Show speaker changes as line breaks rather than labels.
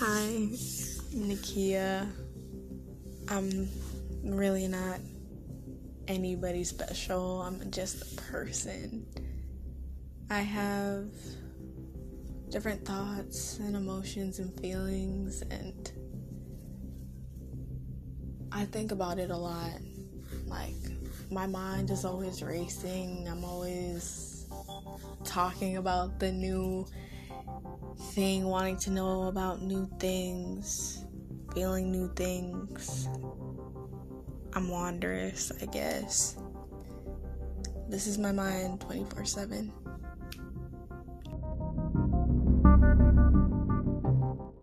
Hi, Nikia. I'm really not anybody special. I'm just a person. I have different thoughts and emotions and feelings, and I think about it a lot. Like, my mind is always racing. I'm always talking about the new thing, wanting to know about new things, feeling new things. I'm wondrous, I guess. This is my mind 24 7.